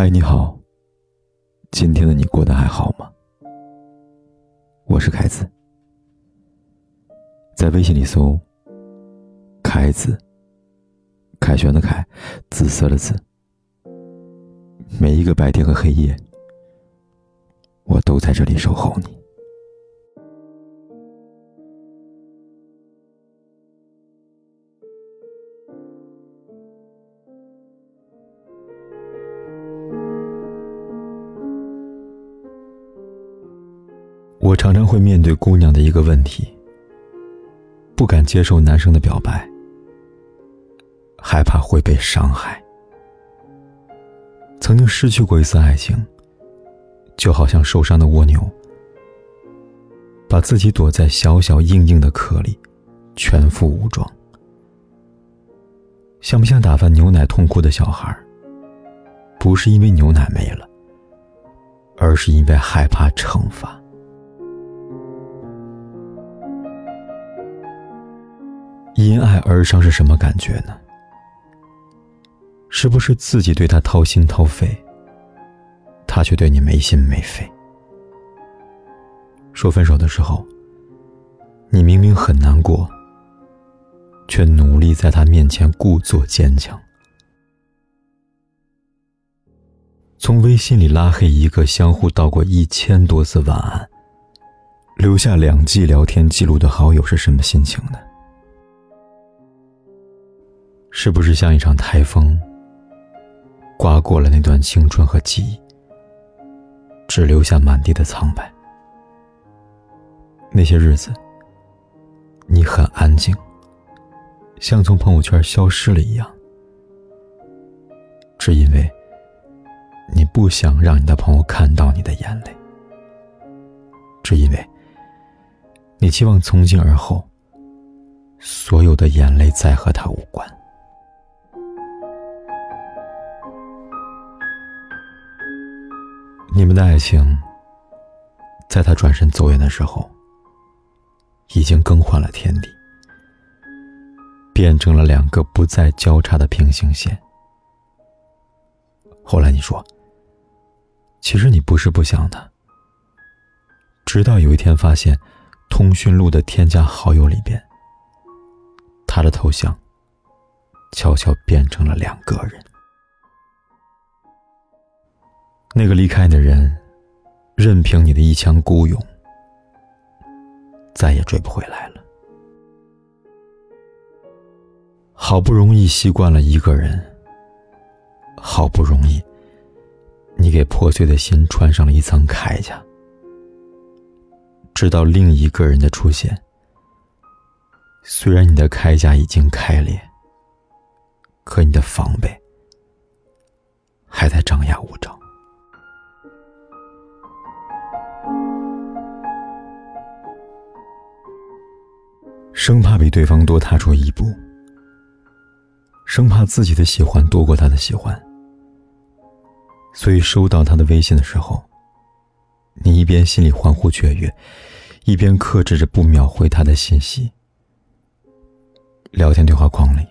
嗨，你好。今天的你过得还好吗？我是凯子，在微信里搜“凯子”，凯旋的凯，紫色的紫。每一个白天和黑夜，我都在这里守候你。常常会面对姑娘的一个问题：不敢接受男生的表白，害怕会被伤害。曾经失去过一次爱情，就好像受伤的蜗牛，把自己躲在小小硬硬的壳里，全副武装。像不像打翻牛奶痛哭的小孩？不是因为牛奶没了，而是因为害怕惩罚。因爱而伤是什么感觉呢？是不是自己对他掏心掏肺，他却对你没心没肺？说分手的时候，你明明很难过，却努力在他面前故作坚强。从微信里拉黑一个相互道过一千多次晚安，留下两季聊天记录的好友是什么心情呢？是不是像一场台风，刮过了那段青春和记忆，只留下满地的苍白？那些日子，你很安静，像从朋友圈消失了一样，只因为你不想让你的朋友看到你的眼泪，只因为你期望从今而后，所有的眼泪再和他无关。你们的爱情，在他转身走远的时候，已经更换了天地，变成了两个不再交叉的平行线。后来你说，其实你不是不想他，直到有一天发现，通讯录的添加好友里边，他的头像，悄悄变成了两个人。那个离开的人，任凭你的一腔孤勇，再也追不回来了。好不容易习惯了一个人，好不容易，你给破碎的心穿上了一层铠甲，直到另一个人的出现。虽然你的铠甲已经开裂，可你的防备还在张牙舞爪。生怕比对方多踏出一步，生怕自己的喜欢多过他的喜欢，所以收到他的微信的时候，你一边心里欢呼雀跃，一边克制着不秒回他的信息。聊天对话框里，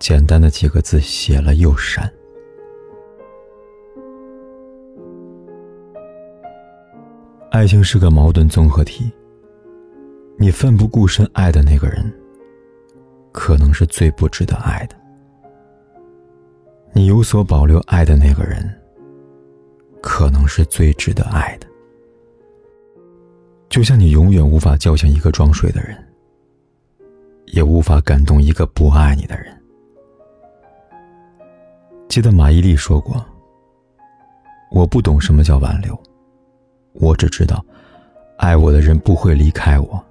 简单的几个字写了又删。爱情是个矛盾综合体。你奋不顾身爱的那个人，可能是最不值得爱的；你有所保留爱的那个人，可能是最值得爱的。就像你永远无法叫醒一个装睡的人，也无法感动一个不爱你的人。记得马伊琍说过：“我不懂什么叫挽留，我只知道，爱我的人不会离开我。”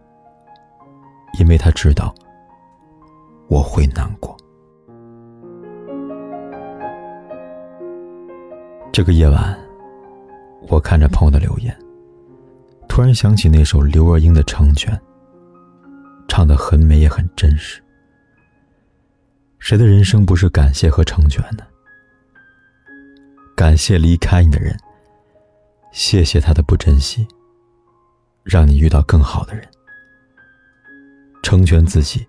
因为他知道我会难过。这个夜晚，我看着朋友的留言，突然想起那首刘若英的《成全》，唱的很美也很真实。谁的人生不是感谢和成全呢？感谢离开你的人，谢谢他的不珍惜，让你遇到更好的人。成全自己，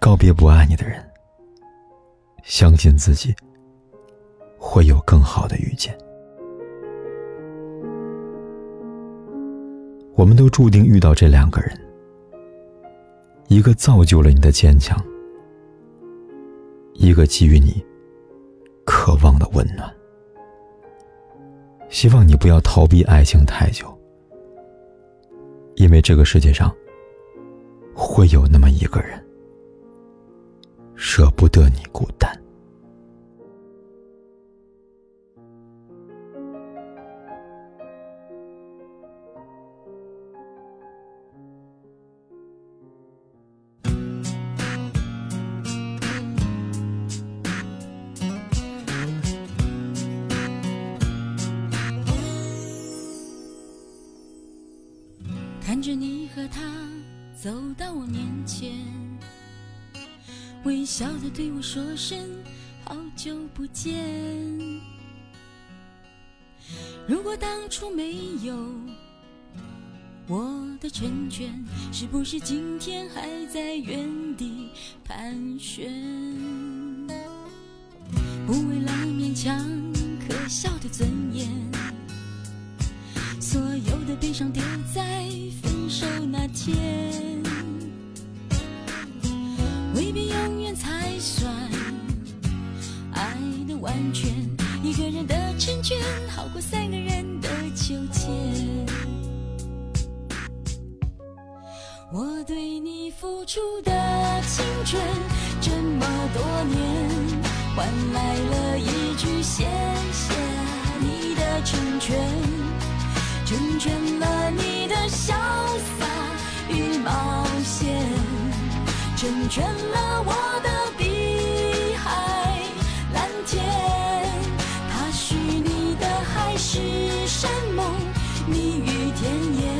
告别不爱你的人，相信自己会有更好的遇见。我们都注定遇到这两个人，一个造就了你的坚强，一个给予你渴望的温暖。希望你不要逃避爱情太久，因为这个世界上会有那么一个人，舍不得你孤单。看着你和他走到我面前，微笑的对我说声好久不见。如果当初没有我的成全，是不是今天还在原地盘旋？出的青春这么多年，换来了一句谢谢你的成全，成全了你的潇洒与。冒险，成全了我的碧海蓝天。他许你的海誓山盟，蜜语甜言。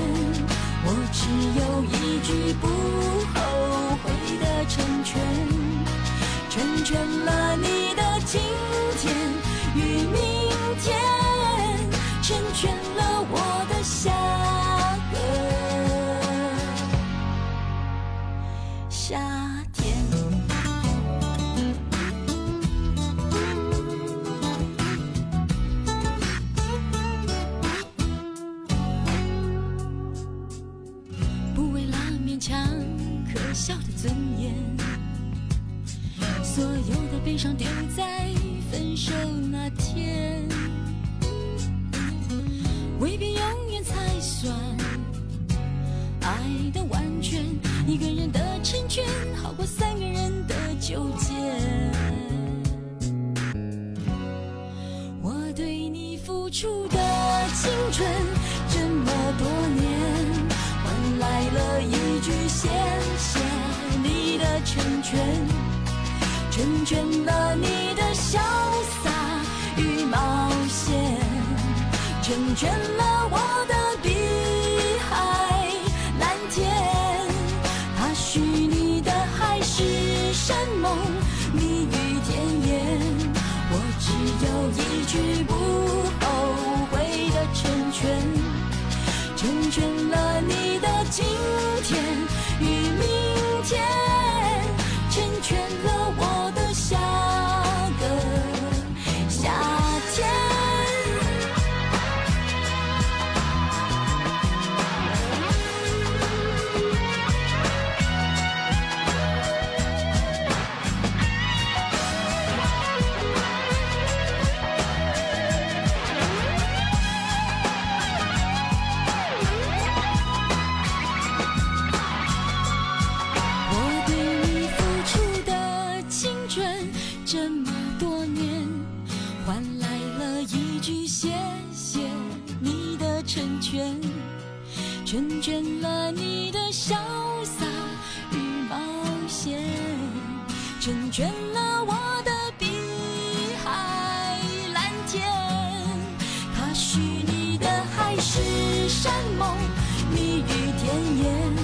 我只有一句不全了你的今天与明天，成全了我的下个。夏天，不为了勉强可笑的尊严，所有的悲伤丢在分手那天，未必永远才算爱的完全。一个人的成全，好过三个人的纠结。我对你付出的青春这么多年，换来了一句谢谢你的成全，成全了你的潇洒与冒险，成全了我的碧海蓝天。他许你的海誓山盟，蜜语甜言，我只有一句：不后悔的成全，成全了。多年，换来了一句谢谢你的成全成全了你的潇洒与冒险，成全了我的碧海蓝天。他许你的海誓山盟，蜜语甜言，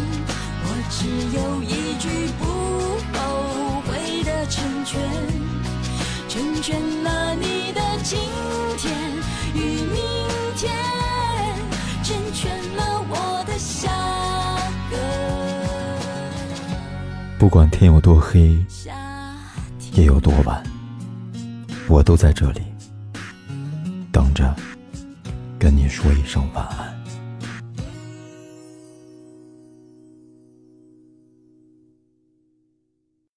我只有一句不成全了你的今天与明天，成全了我的下个。不管天有多黑，夜有多晚，我都在这里等着跟你说一声晚安。